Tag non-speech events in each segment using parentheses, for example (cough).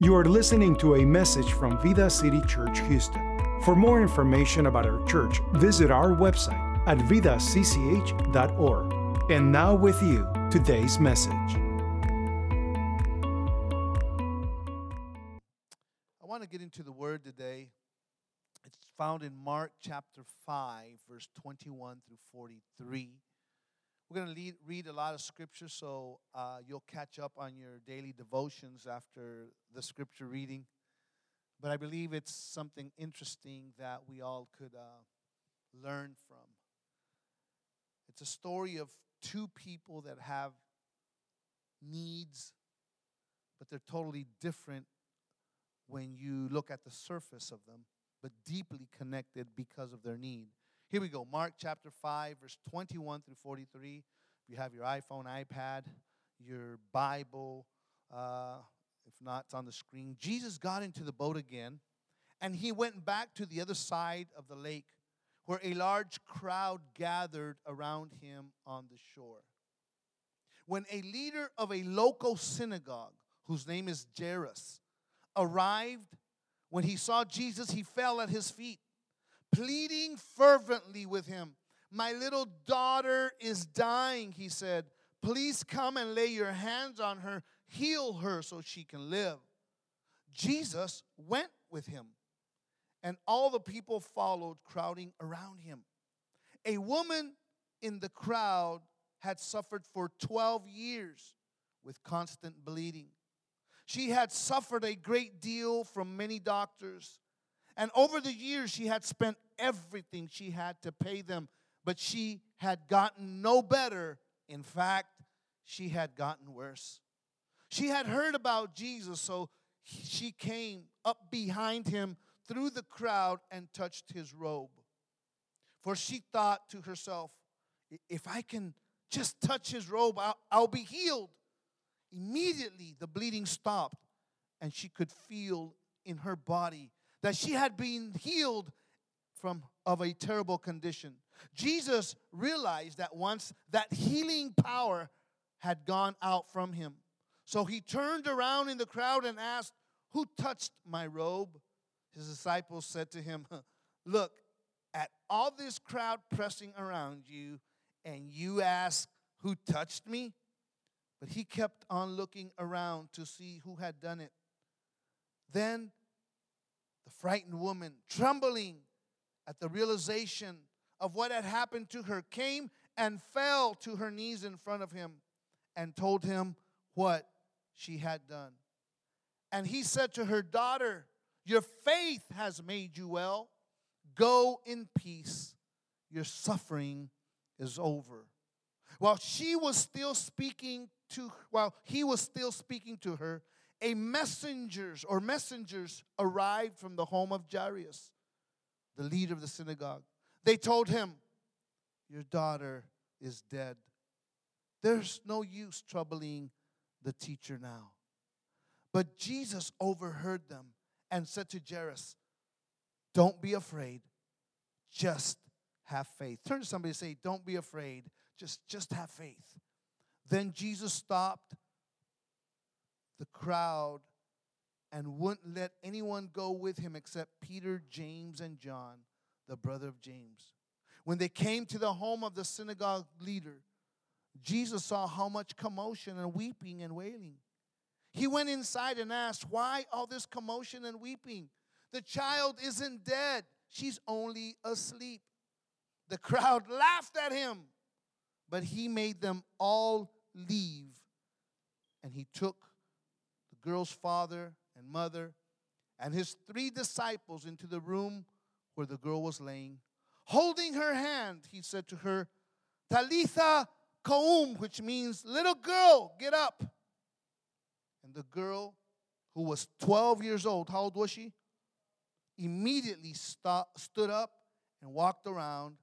You are listening to a message from Vida City Church, Houston. For more information about our church, visit our website at vidacch.org. And now, with you, today's message. I want to get into the word today. It's found in Mark chapter 5, verse 21 through 43. We're going to read a lot of scripture, so uh, you'll catch up on your daily devotions after the scripture reading. But I believe it's something interesting that we all could uh, learn from. It's a story of two people that have needs, but they're totally different when you look at the surface of them, but deeply connected because of their need. Here we go. Mark chapter 5, verse 21 through 43. If you have your iPhone, iPad, your Bible, uh, if not, it's on the screen. Jesus got into the boat again, and he went back to the other side of the lake, where a large crowd gathered around him on the shore. When a leader of a local synagogue, whose name is Jairus, arrived, when he saw Jesus, he fell at his feet pleading fervently with him. My little daughter is dying, he said. Please come and lay your hands on her, heal her so she can live. Jesus went with him, and all the people followed, crowding around him. A woman in the crowd had suffered for 12 years with constant bleeding. She had suffered a great deal from many doctors and over the years, she had spent everything she had to pay them, but she had gotten no better. In fact, she had gotten worse. She had heard about Jesus, so she came up behind him through the crowd and touched his robe. For she thought to herself, if I can just touch his robe, I'll, I'll be healed. Immediately, the bleeding stopped, and she could feel in her body that she had been healed from of a terrible condition. Jesus realized that once that healing power had gone out from him. So he turned around in the crowd and asked, "Who touched my robe?" His disciples said to him, (laughs) "Look, at all this crowd pressing around you, and you ask, "Who touched me?" But he kept on looking around to see who had done it. Then the frightened woman, trembling at the realization of what had happened to her, came and fell to her knees in front of him and told him what she had done. And he said to her, Daughter, your faith has made you well. Go in peace. Your suffering is over. While she was still speaking to while he was still speaking to her, a messengers or messengers arrived from the home of Jairus, the leader of the synagogue. They told him, Your daughter is dead. There's no use troubling the teacher now. But Jesus overheard them and said to Jairus, Don't be afraid, just have faith. Turn to somebody and say, Don't be afraid, just, just have faith. Then Jesus stopped the crowd and wouldn't let anyone go with him except Peter, James, and John, the brother of James. When they came to the home of the synagogue leader, Jesus saw how much commotion and weeping and wailing. He went inside and asked, Why all this commotion and weeping? The child isn't dead, she's only asleep. The crowd (laughs) laughed at him, but he made them all leave, and he took girl's father and mother and his three disciples into the room where the girl was laying. Holding her hand, he said to her, Talitha koum, which means, little girl, get up. And the girl, who was 12 years old, how old was she? Immediately stood up and walked around,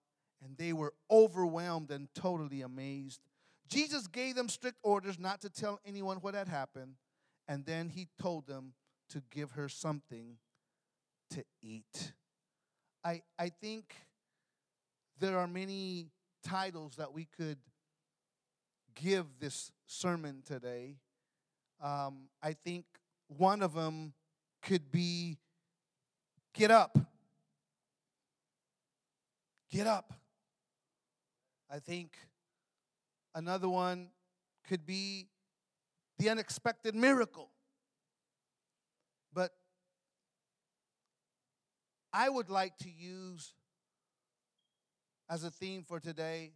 and they were overwhelmed and totally amazed. Jesus gave them strict orders not to tell anyone what had happened. And then he told them to give her something to eat. I, I think there are many titles that we could give this sermon today. Um, I think one of them could be get up. Get up. I think another one could be the unexpected miracle. But I would like to use as a theme for today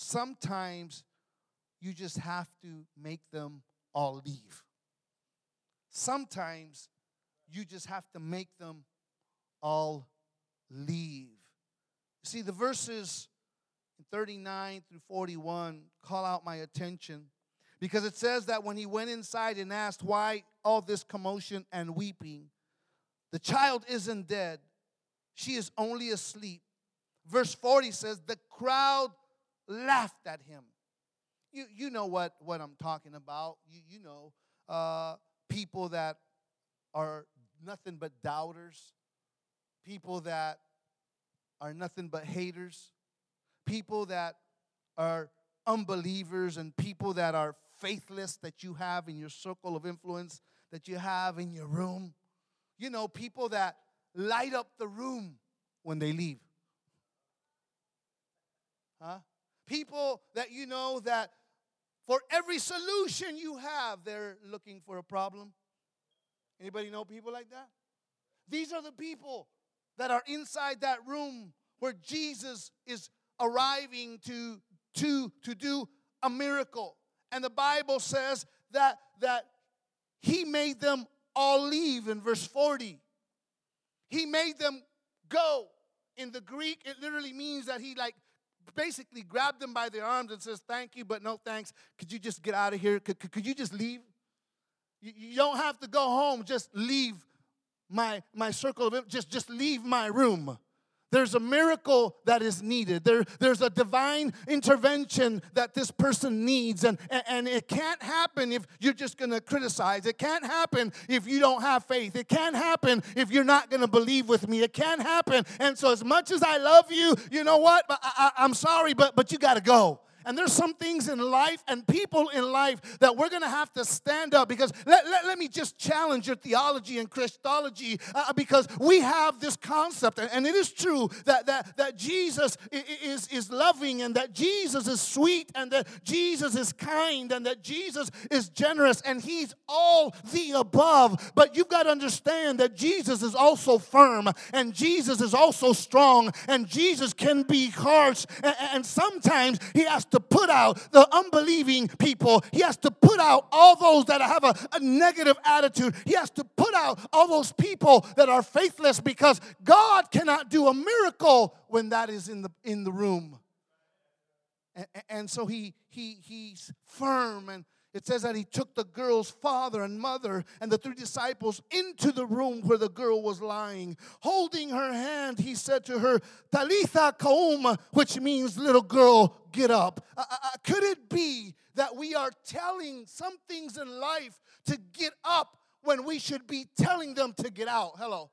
sometimes you just have to make them all leave. Sometimes you just have to make them all leave. See, the verses 39 through 41 call out my attention because it says that when he went inside and asked why all this commotion and weeping, the child isn't dead, she is only asleep. Verse 40 says, The crowd laughed at him. You, you know what, what I'm talking about. You, you know, uh, people that are nothing but doubters, people that are nothing but haters, people that are unbelievers, and people that are faithless that you have in your circle of influence, that you have in your room. You know, people that light up the room when they leave. Huh? People that you know that for every solution you have, they're looking for a problem. Anybody know people like that? These are the people that are inside that room where Jesus is arriving to, to, to do a miracle. And the Bible says that, that he made them all leave in verse 40. He made them go. In the Greek, it literally means that he like basically grabbed them by their arms and says, Thank you, but no thanks. Could you just get out of here? Could, could, could you just leave? You, you, don't have to go home. Just leave my, my circle of just, just leave my room. There's a miracle that is needed. There, there's a divine intervention that this person needs. And, and it can't happen if you're just going to criticize. It can't happen if you don't have faith. It can't happen if you're not going to believe with me. It can't happen. And so, as much as I love you, you know what? I, I, I'm sorry, but, but you got to go. And there's some things in life and people in life that we're going to have to stand up because let, let, let, me just challenge your theology and Christology uh, because we have this concept, and it is true that, that, that Jesus is, is loving and that Jesus is sweet and that Jesus is kind and that Jesus is generous and he's all the above. But you've got to understand that Jesus is also firm and Jesus is also strong and Jesus can be harsh and, and sometimes he has to put out the unbelieving people. He has to put out all those that have a, a negative attitude. He has to put out all those people that are faithless because God cannot do a miracle when that is in the, in the room. And, and so he, he, he's firm and it says that he took the girl's father and mother and the three disciples into the room where the girl was lying. Holding her hand, he said to her, Talitha koum, which means little girl, get up. Uh, uh, uh, could it be that we are telling some things in life to get up when we should be telling them to get out? Hello.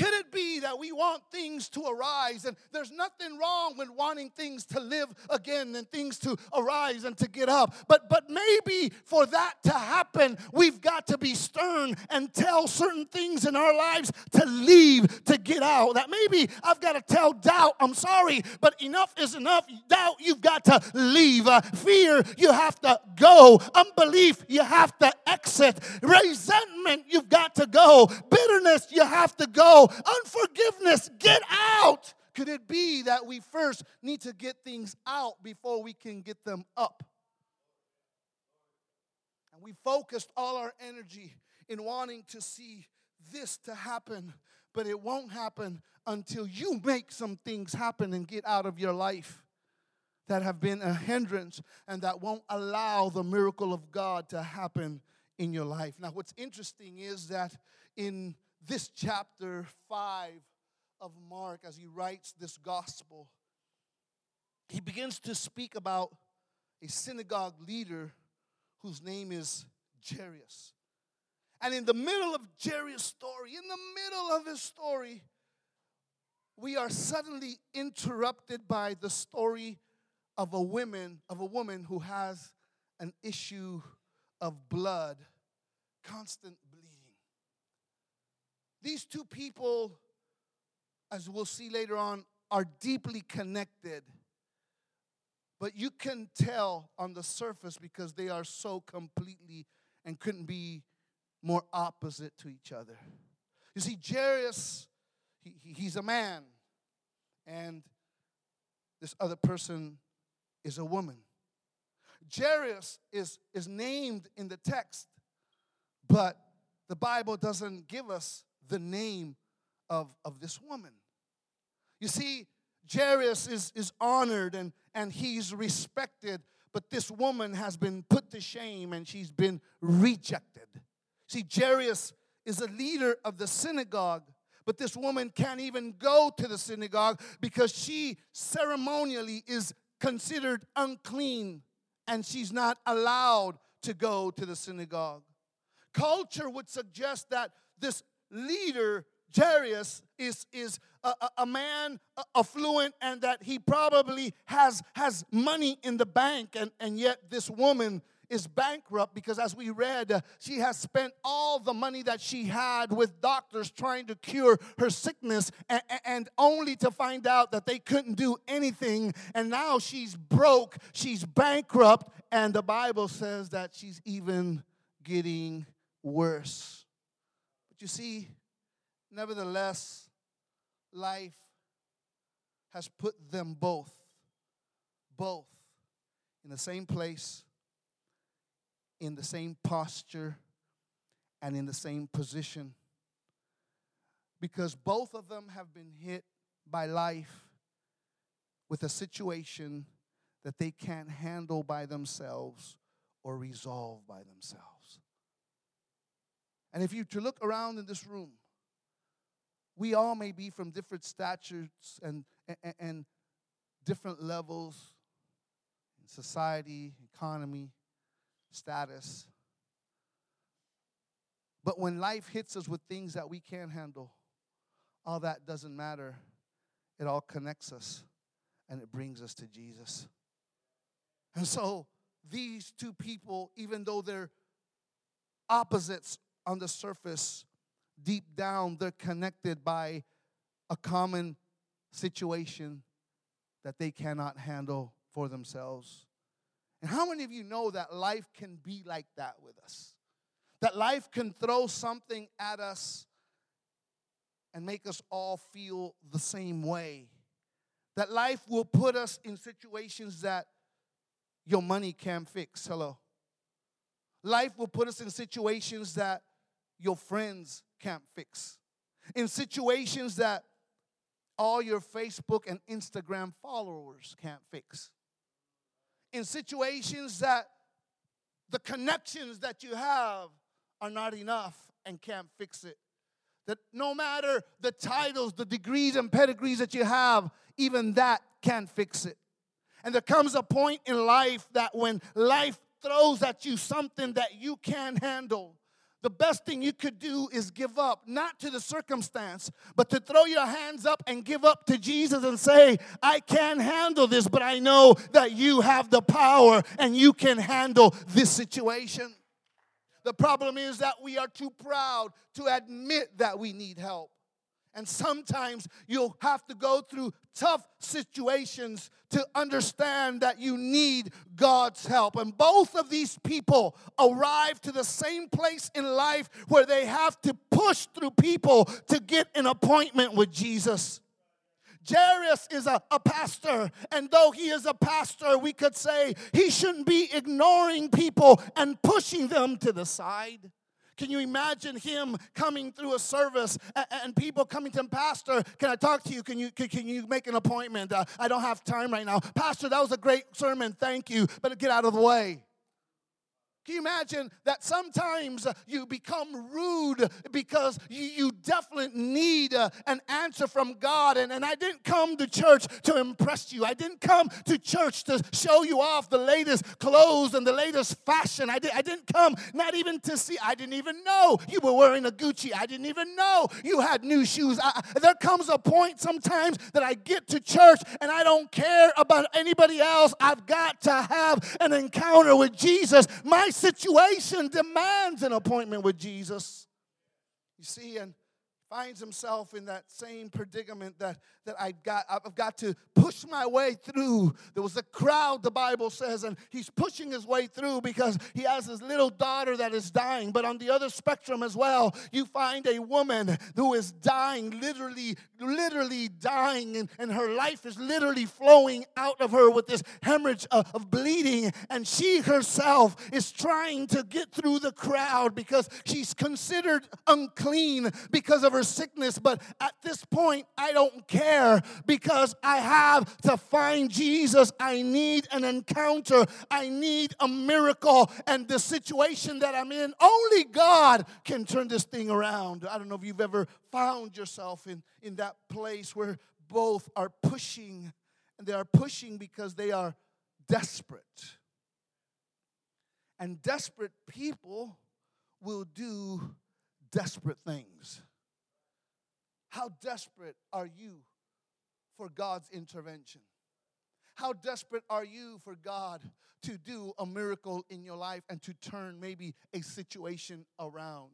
Could it be that we want things to arise and there's nothing wrong with wanting things to live again and things to arise and to get up? But but maybe for that to happen, we've got to be stern and tell certain things in our lives to leave, to get out. That maybe I've got to tell doubt, I'm sorry, but enough is enough. Doubt, you've got to leave. Uh, fear, you have to go. Unbelief, you have to exit. Resentment, you've got to go. Bitterness, you have to go unforgiveness, get out. Could it be that we first need to get things out before we can get them up? And we focused all our energy in wanting to see this to happen, but it won't happen until you make some things happen and get out of your life that have been a hindrance and that won't allow the miracle of God to happen in your life. Now, what's interesting is that in this chapter 5 of Mark, as he writes this gospel, he begins to speak about a synagogue leader whose name is Jairus. And in the middle of Jairus' story, in the middle of his story, we are suddenly interrupted by the story of a woman, of a woman who has an issue of blood constant. These two people, as we'll see later on, are deeply connected. But you can tell on the surface because they are so completely and couldn't be more opposite to each other. You see, Jairus, he, he's a man, and this other person is a woman. Jairus is, is named in the text, but the Bible doesn't give us the name of, of this woman. You see, Jairus is, is honored and, and he's respected, but this woman has been put to shame and she's been rejected. See, Jairus is a leader of the synagogue, but this woman can't even go to the synagogue because she ceremonially is considered unclean and she's not allowed to go to the synagogue. Culture would suggest that this leader, Jairus, is, is a, a, man affluent and that he probably has, has money in the bank, and, and yet this woman is bankrupt because, as we read, uh, she has spent all the money that she had with doctors trying to cure her sickness, and, and, only to find out that they couldn't do anything. And now she's broke, she's bankrupt, and the Bible says that she's even getting worse. You see, nevertheless, life has put them both, both in the same place, in the same posture, and in the same position. Because both of them have been hit by life with a situation that they can't handle by themselves or resolve by themselves. And if you to look around in this room, we all may be from different statures and, and, and different levels in society, economy, status. But when life hits us with things that we can't handle, all that doesn't matter. It all connects us and it brings us to Jesus. And so these two people, even though they're opposites on the surface, deep down they're connected by a common situation that they cannot handle for themselves. And how many of you know that life can be like that with us? That life can throw something at us and make us all feel the same way. That life will put us in situations that your money can't fix. Hello. Life will put us in situations that your friends can't fix. In situations that all your Facebook and Instagram followers can't fix. In situations that the connections that you have are not enough and can't fix it. That no matter the titles, the degrees, and pedigrees that you have, even that can't fix it. And there comes a point in life that when life throws at you something that you can't handle, the best thing you could do is give up, not to the circumstance, but to throw your hands up and give up to Jesus and say, I can't handle this, but I know that you have the power and you can handle this situation. The problem is that we are too proud to admit that we need help. And sometimes you'll have to go through tough situations to understand that you need God's help. And both of these people arrive to the same place in life where they have to push through people to get an appointment with Jesus. Jairus is a, a pastor, and though he is a pastor, we could say he shouldn't be ignoring people and pushing them to the side. Can you imagine him coming through a service and, and people coming to him, Pastor, can I talk to you? Can you, can, can you make an appointment? Uh, I don't have time right now. Pastor, that was a great sermon. Thank you. But get out of the way. Can you imagine that sometimes you become rude because you, you definitely need uh, an answer from God. And, and I didn't come to church to impress you. I didn't come to church to show you off the latest clothes and the latest fashion. I, did, I didn't come not even to see. I didn't even know you were wearing a Gucci. I didn't even know you had new shoes. I, there comes a point sometimes that I get to church and I don't care about anybody else. I've got to have an encounter with Jesus. My situation demands an appointment with Jesus. You see, and finds himself in that same predicament that, that I got, I've got to push my way through. There was a crowd, the Bible says, and he's pushing his way through because he has his little daughter that is dying. But on the other spectrum as well, you find a woman who is dying, literally, literally dying, and, and her life is literally flowing out of her with this hemorrhage of, of bleeding. And she herself is trying to get through the crowd because she's considered unclean because of her sickness. But at this point, I don't care because I have to find Jesus. I need an encounter, I need a miracle. And the situation that I'm in, only God can turn this thing around. I don't know if you've ever found yourself in, in that place where both are pushing, and they are pushing because they are desperate. And desperate people will do desperate things. How desperate are you for God's intervention? How desperate are you for God to do a miracle in your life and to turn maybe a situation around?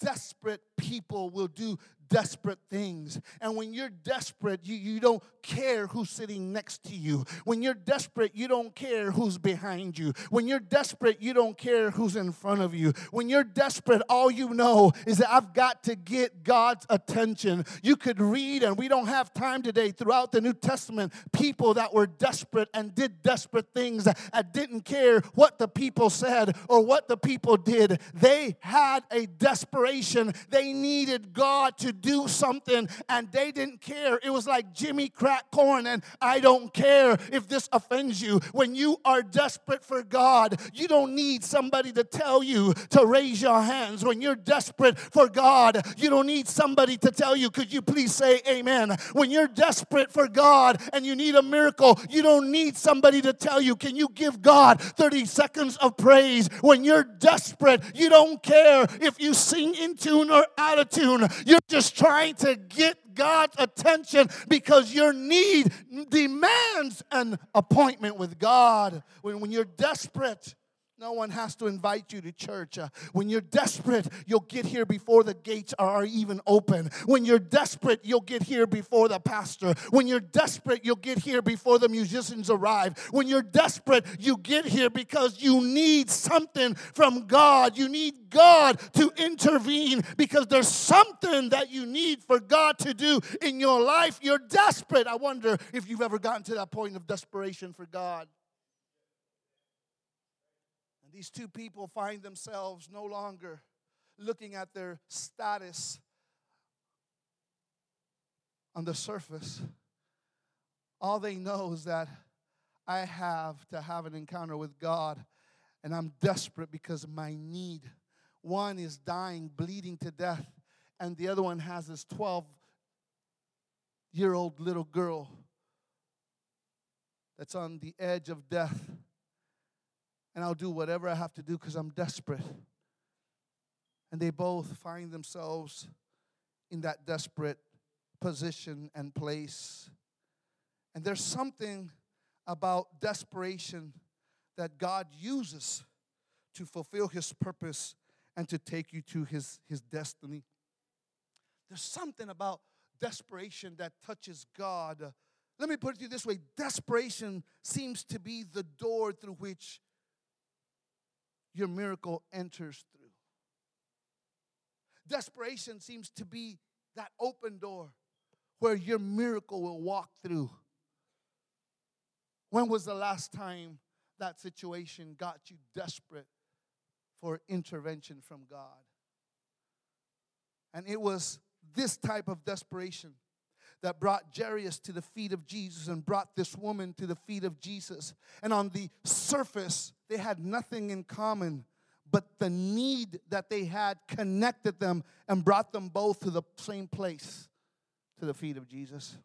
Desperate people will do desperate things. And when you're desperate, you, you don't care who's sitting next to you. When you're desperate, you don't care who's behind you. When you're desperate, you don't care who's in front of you. When you're desperate, all you know is that I've got to get God's attention. You could read, and we don't have time today, throughout the New Testament, people that were desperate and did desperate things and didn't care what the people said or what the people did. They had a desperation. They needed God to do something and they didn't care. It was like Jimmy crack corn and I don't care if this offends you. When you are desperate for God, you don't need somebody to tell you to raise your hands. When you're desperate for God, you don't need somebody to tell you, could you please say amen? When you're desperate for God and you need a miracle, you don't need somebody to tell you, can you give God 30 seconds of praise? When you're desperate, you don't care if you sing in tune or out of tune. You're just trying to get God's attention because your need demands an appointment with God. When, when you're desperate, no one has to invite you to church. Uh, when you're desperate, you'll get here before the gates are even open. When you're desperate, you'll get here before the pastor. When you're desperate, you'll get here before the musicians arrive. When you're desperate, you get here because you need something from God. You need God to intervene because there's something that you need for God to do in your life. You're desperate. I wonder if you've ever gotten to that point of desperation for God. And these two people find themselves no longer looking at their status on the surface. All they know is that I have to have an encounter with God, and I'm desperate because of my need. One is dying, bleeding to death, and the other one has this 12 year old little girl that's on the edge of death and I'll do whatever I have to do because I'm desperate. And they both find themselves in that desperate position and place. And there's something about desperation that God uses to fulfill His purpose and to take you to His, his destiny. There's something about desperation that touches God. let me put it to you this way desperation seems to be the door through which your miracle enters through. Desperation seems to be that open door where your miracle will walk through. When was the last time that situation got you desperate for intervention from God? And it was this type of desperation that brought Jairus to the feet of Jesus and brought this woman to the feet of Jesus. And on the surface, they had nothing in common, but the need that they had connected them and brought them both to the same place, to the feet of Jesus.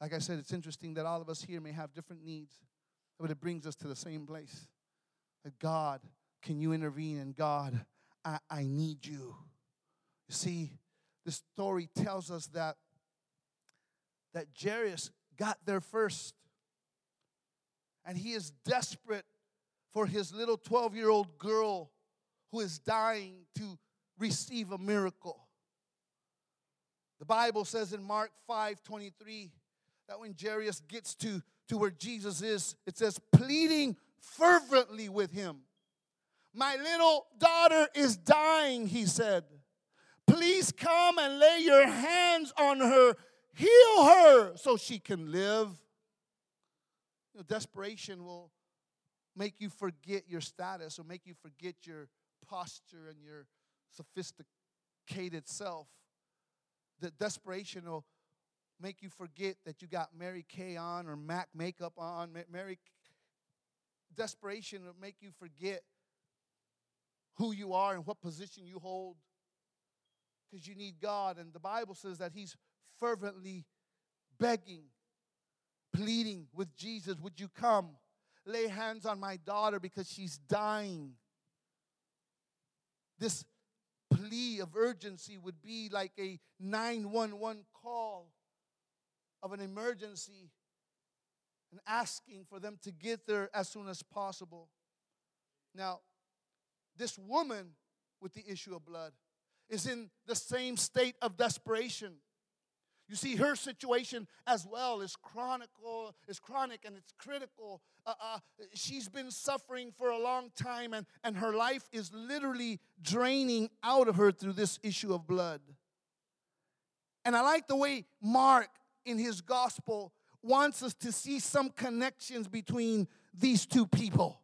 Like I said, it's interesting that all of us here may have different needs, but it brings us to the same place. That God, can you intervene? And God, I, I need you. You see, the story tells us that that Jairus got there first. And he is desperate for his little 12 year old girl who is dying to receive a miracle. The Bible says in Mark 5 23 that when Jairus gets to, to where Jesus is, it says, pleading fervently with him. My little daughter is dying, he said. Please come and lay your hands on her, heal her so she can live. Desperation will make you forget your status or make you forget your posture and your sophisticated self. The desperation will make you forget that you got Mary Kay on or Mac makeup on. Mary desperation will make you forget who you are and what position you hold because you need God. And the Bible says that He's fervently begging, pleading with Jesus, Would you come? Lay hands on my daughter because she's dying. This plea of urgency would be like a 911 call of an emergency and asking for them to get there as soon as possible. Now, this woman with the issue of blood is in the same state of desperation. You see, her situation as well is chronic, is chronic and it's critical. Uh, uh, she's been suffering for a long time, and, and her life is literally draining out of her through this issue of blood. And I like the way Mark in his gospel wants us to see some connections between these two people.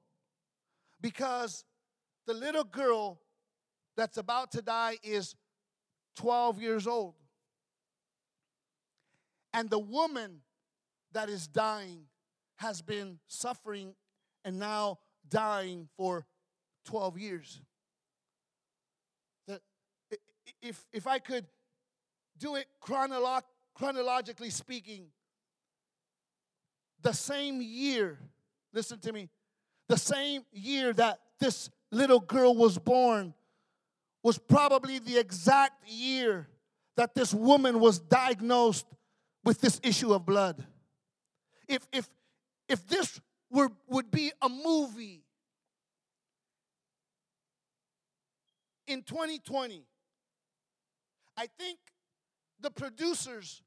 Because the little girl that's about to die is 12 years old. And the woman that is dying has been suffering and now dying for 12 years. If, if I could do it chronolo- chronologically speaking, the same year, listen to me, the same year that this little girl was born was probably the exact year that this woman was diagnosed with this issue of blood. If if if this were would be a movie in 2020, I think the producers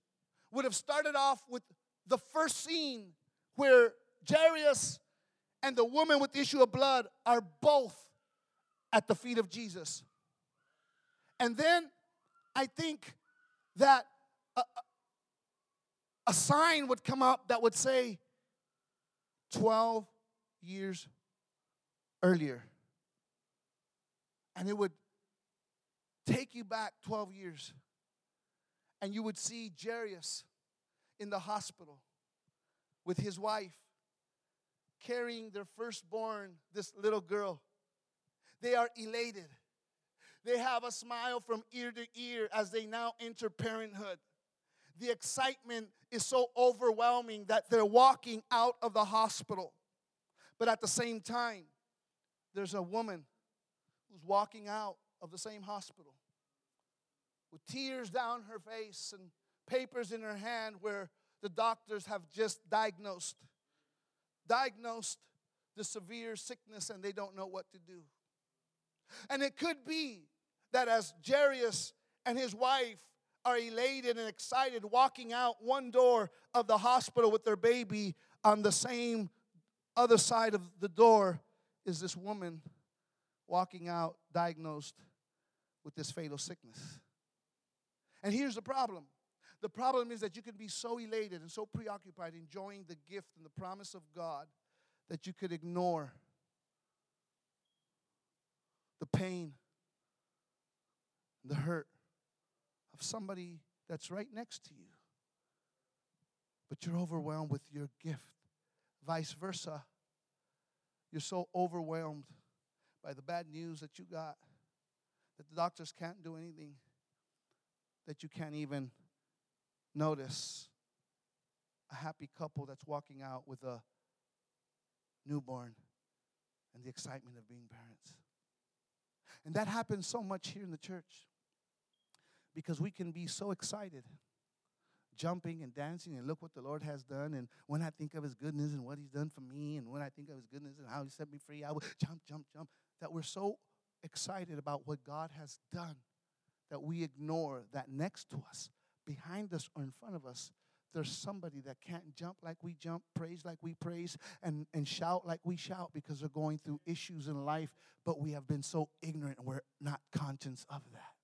would have started off with the first scene where Jairus and the woman with the issue of blood are both at the feet of Jesus. And then I think that a, a sign would come up that would say 12 years earlier. And it would take you back 12 years and you would see Jairus in the hospital with his wife carrying their firstborn, this little girl. They are elated. They have a smile from ear to ear as they now enter parenthood. The excitement is so overwhelming that they're walking out of the hospital. But at the same time, there's a woman who's walking out of the same hospital with tears down her face and papers in her hand where the doctors have just diagnosed diagnosed the severe sickness and they don't know what to do. And it could be that as Jairus and his wife are elated and excited walking out one door of the hospital with their baby on the same other side of the door is this woman walking out diagnosed with this fatal sickness. And here's the problem the problem is that you can be so elated and so preoccupied enjoying the gift and the promise of God that you could ignore the pain, the hurt of somebody that's right next to you. But you're overwhelmed with your gift. Vice versa. You're so overwhelmed by the bad news that you got, that the doctors can't do anything, that you can't even notice a happy couple that's walking out with a newborn and the excitement of being parents. And that happens so much here in the church because we can be so excited jumping and dancing and look what the Lord has done. And when I think of his goodness and what he's done for me, and when I think of his goodness and how he set me free, I will jump, jump, jump. That we're so excited about what God has done that we ignore that next to us, behind us, or in front of us, there's somebody that can't jump like we jump, praise like we praise, and, and shout like we shout because they're going through issues in life, but we have been so ignorant and we're not conscious of that.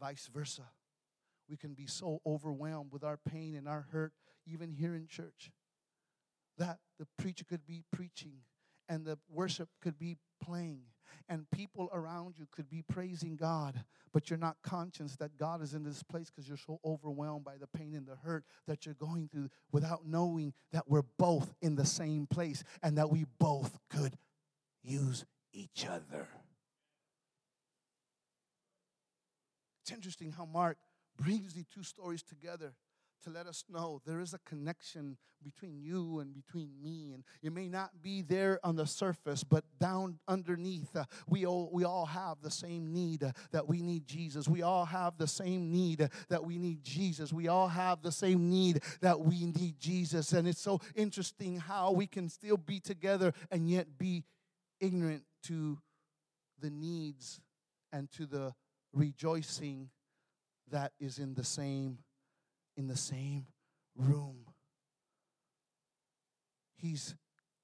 Vice versa. We can be so overwhelmed with our pain and our hurt, even here in church, that the preacher could be preaching and the worship could be playing and people around you could be praising God, but you're not conscious that God is in this place because you're so overwhelmed by the pain and the hurt that you're going through without knowing that we're both in the same place and that we both could use each other. It's interesting how Mark brings the two stories together to let us know there is a connection between you and between me. And it may not be there on the surface, but down underneath, uh, we, all, we all have the same need uh, that we need Jesus. We all have the same need uh, that we need Jesus. We all have the same need that we need Jesus. And it's so interesting how we can still be together and yet be ignorant to the needs and to the rejoicing that is in the same in the same room. He's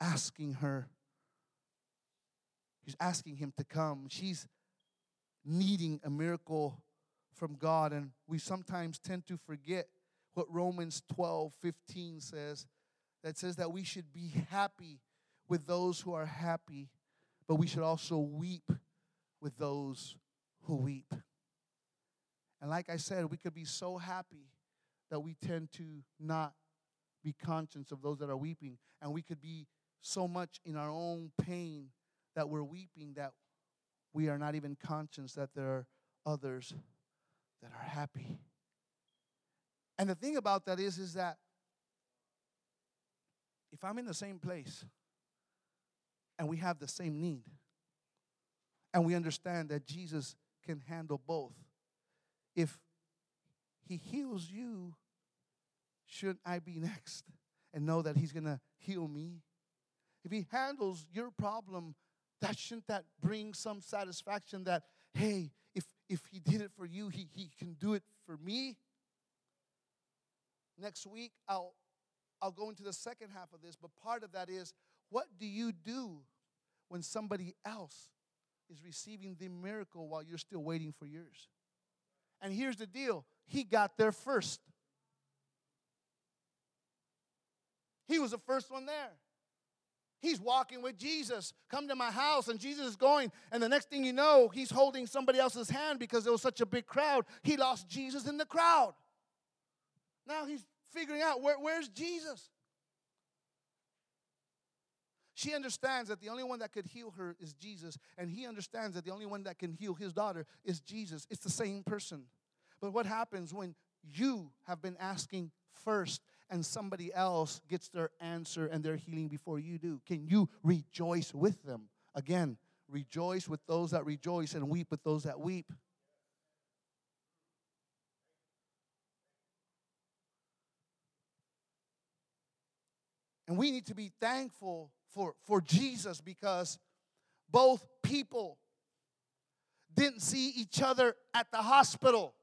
asking her, he's asking him to come. She's needing a miracle from God, and we sometimes tend to forget what Romans 12 15 says that says that we should be happy with those who are happy, but we should also weep with those who weep. And like I said, we could be so happy that we tend to not be conscious of those that are weeping. And we could be so much in our own pain that we're weeping that we are not even conscious that there are others that are happy. And the thing about that is, is that if I'm in the same place and we have the same need, and we understand that Jesus can handle both, if he heals you, shouldn't I be (laughs) next and know that He's going to heal me? If He handles your problem, that shouldn't that bring some satisfaction that, hey, if, if He did it for you, he, he can do it for me? Next week, I'll, I'll go into the second half of this, but part of that is what do you do when somebody else is receiving the miracle while you're still waiting for yours? And here's the deal he got there first. He was the first one there. He's walking with Jesus. Come to my house, and Jesus is going. And the next thing you know, he's holding somebody else's hand because there was such a big crowd. He lost Jesus in the crowd. Now he's figuring out where, where's Jesus? She understands that the only one that could heal her is Jesus, and he understands that the only one that can heal his daughter is Jesus. It's the same person. But what happens when you have been asking first and somebody else gets their answer and their healing before you do? Can you rejoice with them? Again, rejoice with those that rejoice and weep with those that weep. And we need to be thankful for, for Jesus because both people didn't see each other at the hospital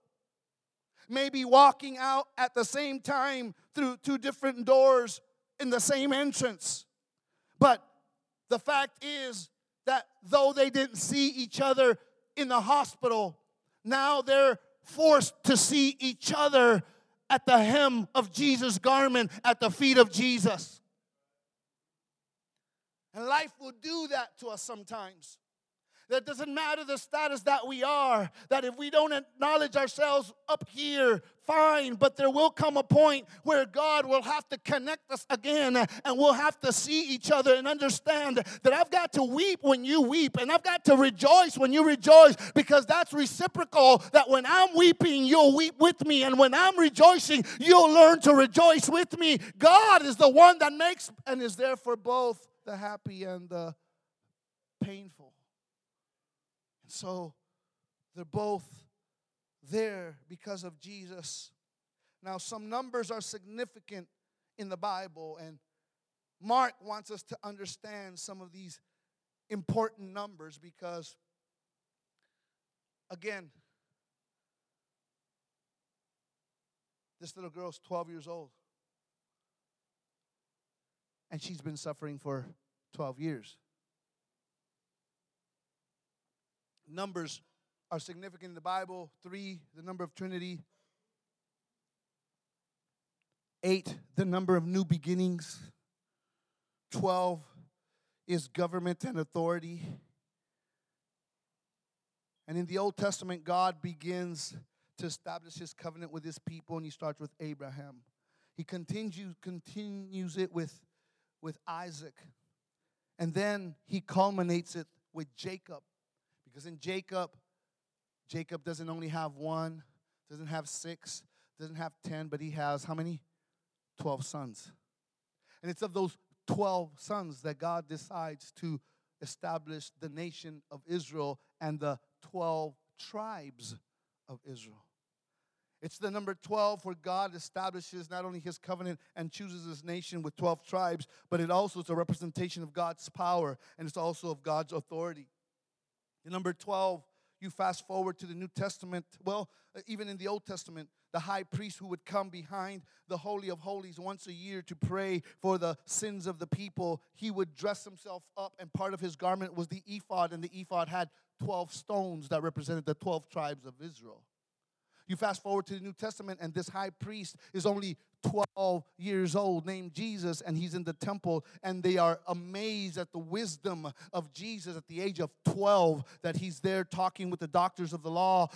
maybe walking out at the same time through two different doors in the same entrance. But the fact is that though they didn't see each other in the hospital, now they're forced to see each other at the hem of Jesus' garment at the feet of Jesus. And life will do that to us sometimes. That doesn't matter the status that we are, that if we don't acknowledge ourselves up here, fine, but there will come a point where God will have to connect us again and we'll have to see each other and understand that I've got to weep when you weep and I've got to rejoice when you rejoice because that's reciprocal. That when I'm weeping, you'll weep with me, and when I'm rejoicing, you'll learn to rejoice with me. God is the one that makes and is there for both the happy and the painful. And so they're both there because of Jesus. Now, some numbers are significant in the Bible, and Mark wants us to understand some of these important numbers because, again, this little girl's 12 years old, and she's been suffering for 12 years. Numbers are significant in the Bible. Three, the number of Trinity. Eight, the number of new beginnings. Twelve is government and authority. And in the Old Testament, God begins to establish his covenant with his people, and he starts with Abraham. He continues, continues it with, with Isaac. And then he culminates it with Jacob. Because in Jacob, Jacob doesn't only have one, doesn't have six, doesn't have 10, but he has how many? 12 sons. And it's of those 12 sons that God decides to establish the nation of Israel and the 12 tribes of Israel. It's the number 12 where God establishes not only his covenant and chooses his nation with 12 tribes, but it also is a representation of God's power and it's also of God's authority. The number 12 you fast forward to the New Testament, well, even in the Old Testament, the high priest who would come behind the Holy of Holies once a year to pray for the sins of the people, he would dress himself up, and part of his garment was the ephod, and the ephod had 12 stones that represented the 12 tribes of Israel. You fast forward to the New Testament, and this high priest is only 12 years old named Jesus, and he's in the temple, and they are amazed at the wisdom of Jesus at the age of 12 that he's there talking with the doctors of the law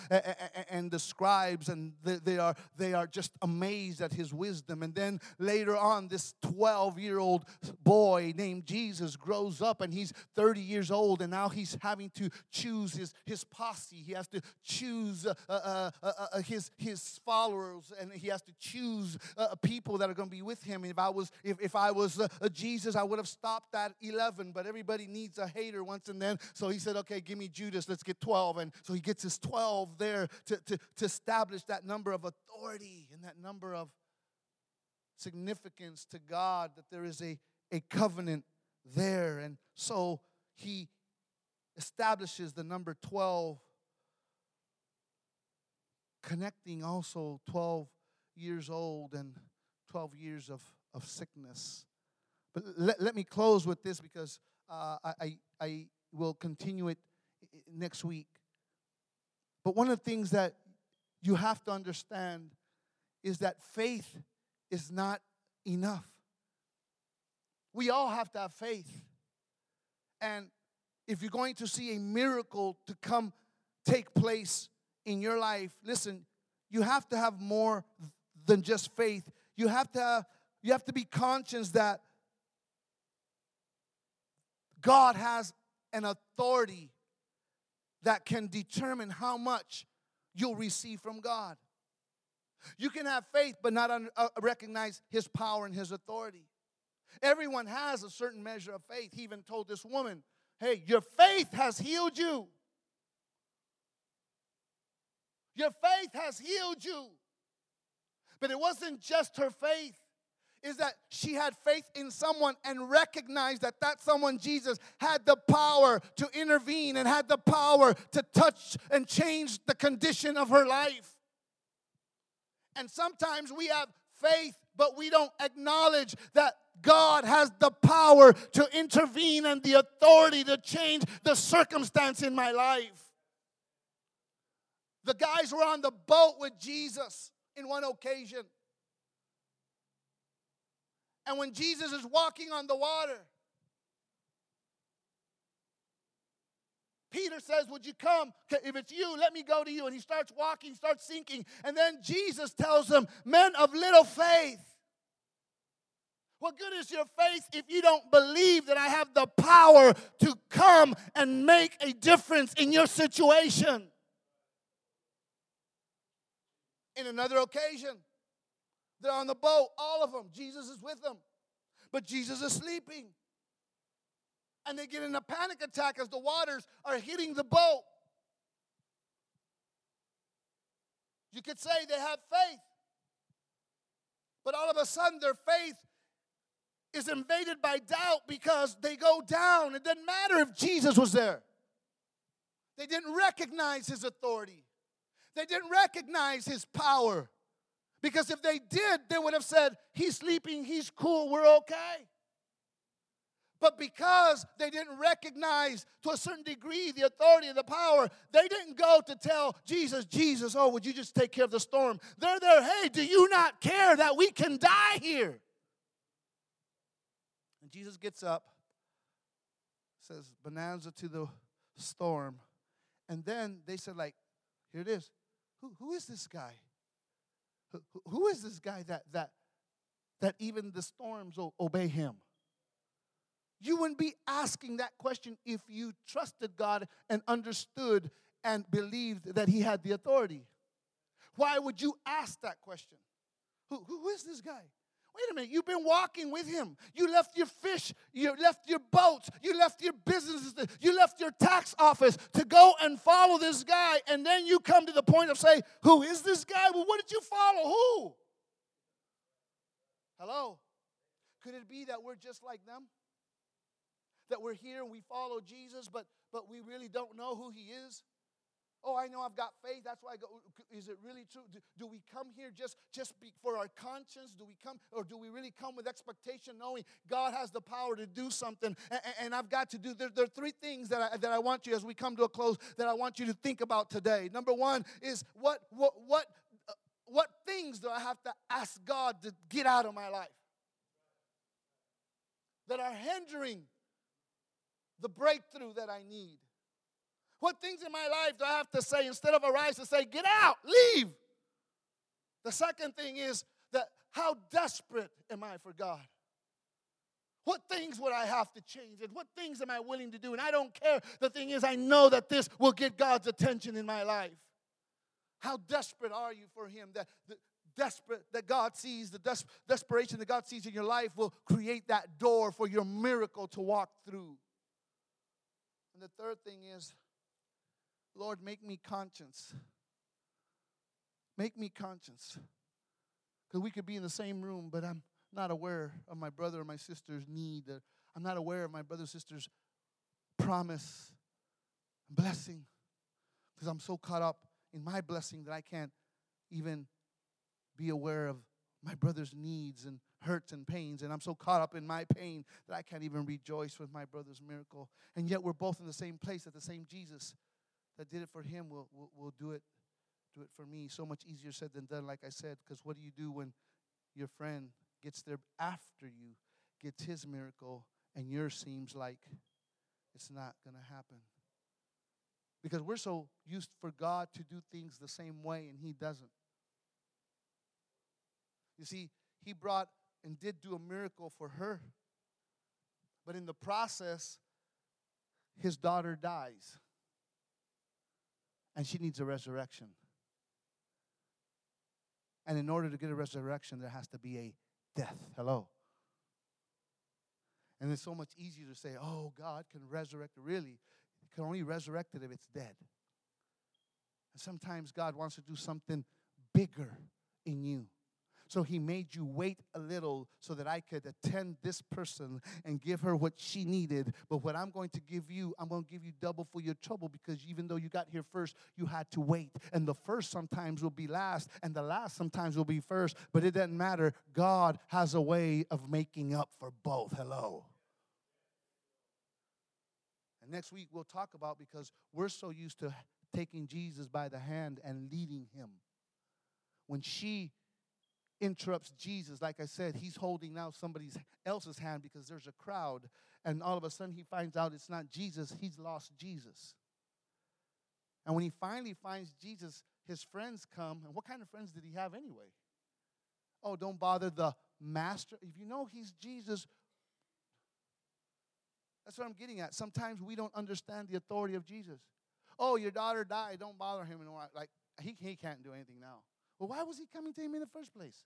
and the scribes, and they are, they are just amazed at his wisdom. And then later on, this 12 year old boy named Jesus grows up, and he's 30 years old, and now he's having to choose his, his posse. He has to choose uh, uh, uh, uh his, his followers, and he has to choose uh, people that are going to be with him. If I was, if, if I was a, Jesus, I would have stopped at 11, but everybody needs a hater once and then. So he said, okay, give me Judas, let's get 12. And so he gets his 12 there to, to, to establish that number of authority and that number of significance to God, that there is a, a covenant there. And so he establishes the number 12 connecting also 12 years old and 12 years of, of sickness. But let, let me close with this because uh, I, I will continue it next week. But one of the things that you have to understand is that faith is not enough. We all have to have faith. And if you're going to see a miracle to come take place in your life, listen, you have to have more than just faith. You have to you have to be conscious that God has an authority that can determine how much you'll receive from God. You can have faith but not un- uh, recognize his power and his authority. Everyone has a certain measure of faith. He even told this woman, Hey, your faith has healed you. Your faith has healed you. But it wasn't just her faith, is that she had faith in someone and recognized that that someone, Jesus, had the power to intervene and had the power to touch and change the condition of her life. And sometimes we have faith, but we don't acknowledge that God has the power to intervene and the authority to change the circumstance in my life. The guys were on the boat with Jesus in one occasion. And when Jesus is walking on the water, Peter says, Would you come? If it's you, let me go to you. And he starts walking, starts sinking. And then Jesus tells him, Men of little faith. What good is your faith if you don't believe that I have the power to come and make a difference in your situation? In another occasion, they're on the boat, all of them. Jesus is with them. But Jesus is sleeping. And they get in a panic attack as the waters are hitting the boat. You could say they have faith. But all of a sudden, their faith is invaded by doubt because they go down. It doesn't matter if Jesus was there. They didn't recognize his authority, they didn't recognize his power. Because if they did, they would have said, He's sleeping, he's cool, we're okay. But because they didn't recognize to a certain degree the authority and the power, they didn't go to tell Jesus, Jesus, oh, would you just take care of the storm? They're there, hey, do you not care that we can die here? And Jesus gets up, says, bonanza to the storm. And then they said, like, here it is. Who, who is this guy? Who, who is this guy that, that, that even the storms obey him? You wouldn't be asking that question if you trusted God and understood and believed that He had the authority. Why would you ask that question? Who, who is this guy? Wait a minute, you've been walking with him. You left your fish, you left your boats, you left your businesses, you left your tax office to go and follow this guy, and then you come to the point of saying, Who is this guy? Well, what did you follow? Who? Hello? Could it be that we're just like them? That we're here and we follow Jesus, but but we really don't know who he is? Oh, I know I've got faith. That's why I go. Is it really true? Do, do we come here just just be, for our conscience? Do we come, or do we really come with expectation, knowing God has the power to do something? And, and I've got to do. There, there, are three things that I, that I want you, as we come to a close, that I want you to think about today. Number one is what what what uh, what things do I have to ask God to get out of my life that are hindering the breakthrough that I need? What things in my life do I have to say instead of arise to say, get out, leave? The second thing is that how desperate am I for God? What things would I have to change? And what things am I willing to do? And I don't care. The thing is, I know that this will get God's attention in my life. How desperate are you for Him? That the desperate that God sees, the des- desperation that God sees in your life will create that door for your miracle to walk through. And the third thing is Lord, make me conscious. Make me conscious. Because we could be in the same room, but I'm not aware of my brother or my sister's need. Uh, I'm not aware of my brother or sister's promise, and blessing. Because I'm so caught up in my blessing that I can't even be aware of my brother's needs and hurts and pains. And I'm so caught up in my pain that I can't even rejoice with my brother's miracle. And yet we're both in the same place at the same Jesus that did it for him will will, will do it do it for me. So much easier said than done, like I said, because what do you do when your friend gets there after you, gets his miracle, and yours seems like it's not going to happen? Because we're so used for God to do things the same way, and he doesn't. You see, he brought and did do a miracle for her. But in the process, his daughter dies and she needs a resurrection. And in order to get a resurrection, there has to be a death. Hello. And it's so much easier to say, oh, God can resurrect. Really, He can only resurrect it if it's dead. And sometimes God wants to do something bigger in you. So he made you wait a little so that I could attend this person and give her what she needed. But what I'm going to give you, I'm going to give you double for your trouble because even though you got here first, you had to wait. And the first sometimes will be last, and the last sometimes will be first. But it doesn't matter. God has a way of making up for both. Hello. And next week we'll talk about because we're so used to taking Jesus by the hand and leading him. When she interrupts Jesus. Like I said, he's holding now somebody else's hand because there's a crowd. And all of a sudden he finds out it's not Jesus, he's lost Jesus. And when he finally finds Jesus, his friends come. And what kind of friends did he have anyway? Oh, don't bother the master. If you know he's Jesus, that's what I'm getting at. Sometimes we don't understand the authority of Jesus. Oh, your daughter died. Don't bother him. And like he, he can't do anything now. Well, why was he coming to him in the first place?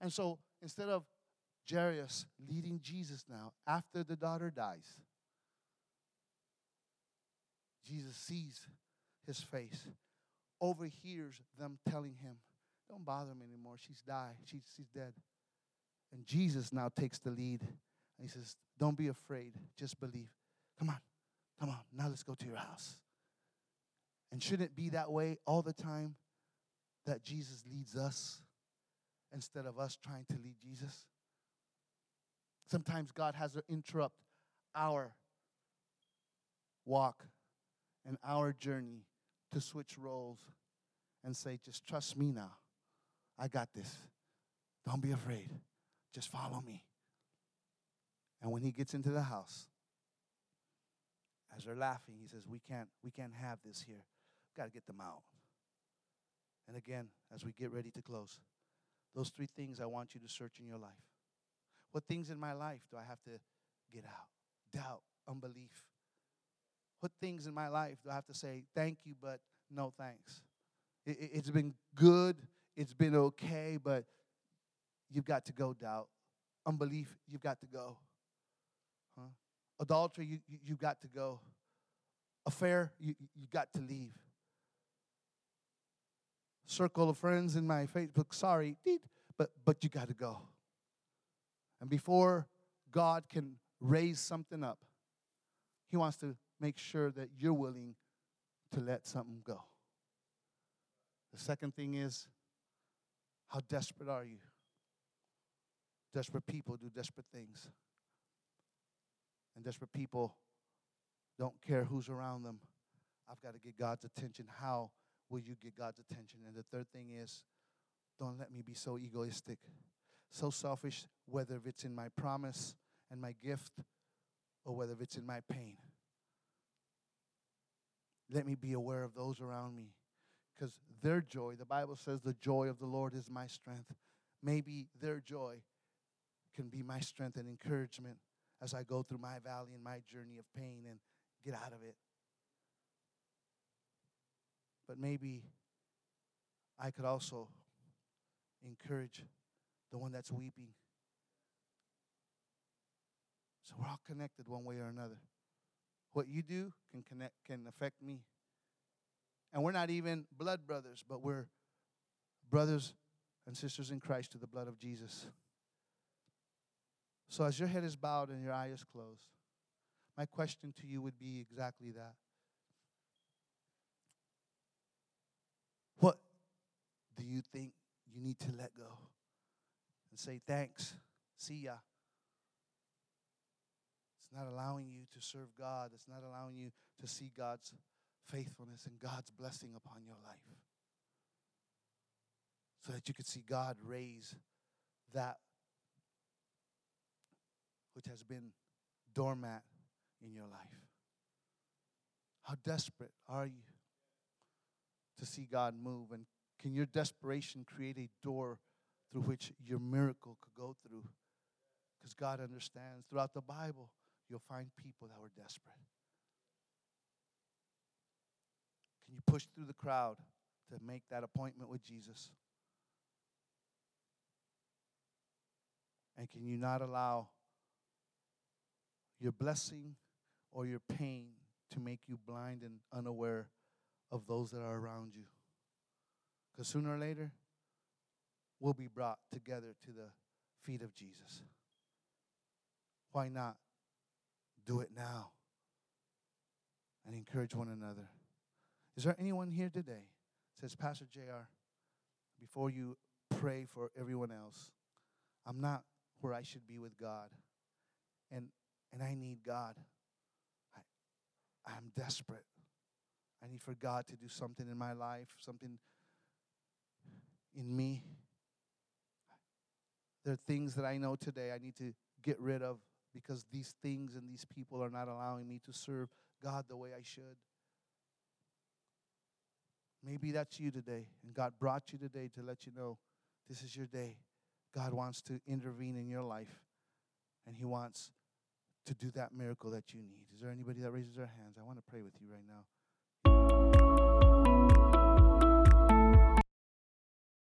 And so instead of Jairus leading Jesus now after the daughter dies, Jesus sees his face, overhears them telling him, Don't bother him anymore. She's died. She's, she's dead. And Jesus now takes the lead and he says, Don't be afraid. Just believe. Come on. Come on. Now let's go to your house. And shouldn't it be that way all the time that Jesus leads us instead of us trying to lead Jesus? Sometimes God has to interrupt our walk and our journey to switch roles and say, just trust me now. I got this. Don't be afraid. Just follow me. And when he gets into the house, as they're laughing, he says, We can't, we can't have this here. Got to get them out. And again, as we get ready to close, those three things I want you to search in your life. What things in my life do I have to get out? Doubt, unbelief. What things in my life do I have to say, thank you, but no thanks? It, has been good, it's been okay, but you've got to go, doubt. Unbelief, you've got to go. Huh? Adultery, you, you, you've got to go. Affair, you, you've got to leave. Circle of friends in my Facebook, sorry, but, but you got to go. And before God can raise something up, He wants to make sure that you're willing to let something go. The second thing is, how desperate are you? Desperate people do desperate things. And desperate people don't care who's around them. I've got to get God's attention. How will you get God's attention? And the third thing is, don't let me be so egoistic so selfish, whether it's in my promise and my gift or whether it's in my pain. Let me be aware of those around me because their joy, the Bible says, the joy of the Lord is my strength. Maybe their joy can be my strength and encouragement as I go through my valley and my journey of pain and get out of it. But maybe I could also encourage the one that's weeping. So we're all connected one way or another. What you do can connect can affect me. And we're not even blood brothers, but we're brothers and sisters in Christ to the blood of Jesus. So as your head is bowed and your eye is closed, my question to you would be exactly that. What do you think you need to let go? and say thanks, see ya. It's not allowing you to serve God, it's not allowing you to see God's faithfulness and God's blessing upon your life. So that you could see God raise that which has been doormat in your life. How desperate are you to see God move? And can your desperation create a door through which your miracle could go through. Because God understands. Throughout the Bible, you'll find people that were desperate. Can you push through the crowd to make that appointment with Jesus? And can you not allow your blessing or your pain to make you blind and unaware of those that are around you? Because sooner or later, we'll be brought together to the feet of Jesus. Why not do it now and encourage one another? Is there anyone here today says, Pastor JR, before you pray for everyone else, I'm not where I should be with God. And and I need God. I, I'm desperate. I need for God to do something in my life, something in me. There are things that I know today I need to get rid of because these things and these people are not allowing me to serve God the way I should. Maybe that's you today, and God brought you today to let you know this is your day. God wants to intervene in your life, and He wants to do that miracle that you need. Is there anybody that raises their hands? I want to pray with you right now.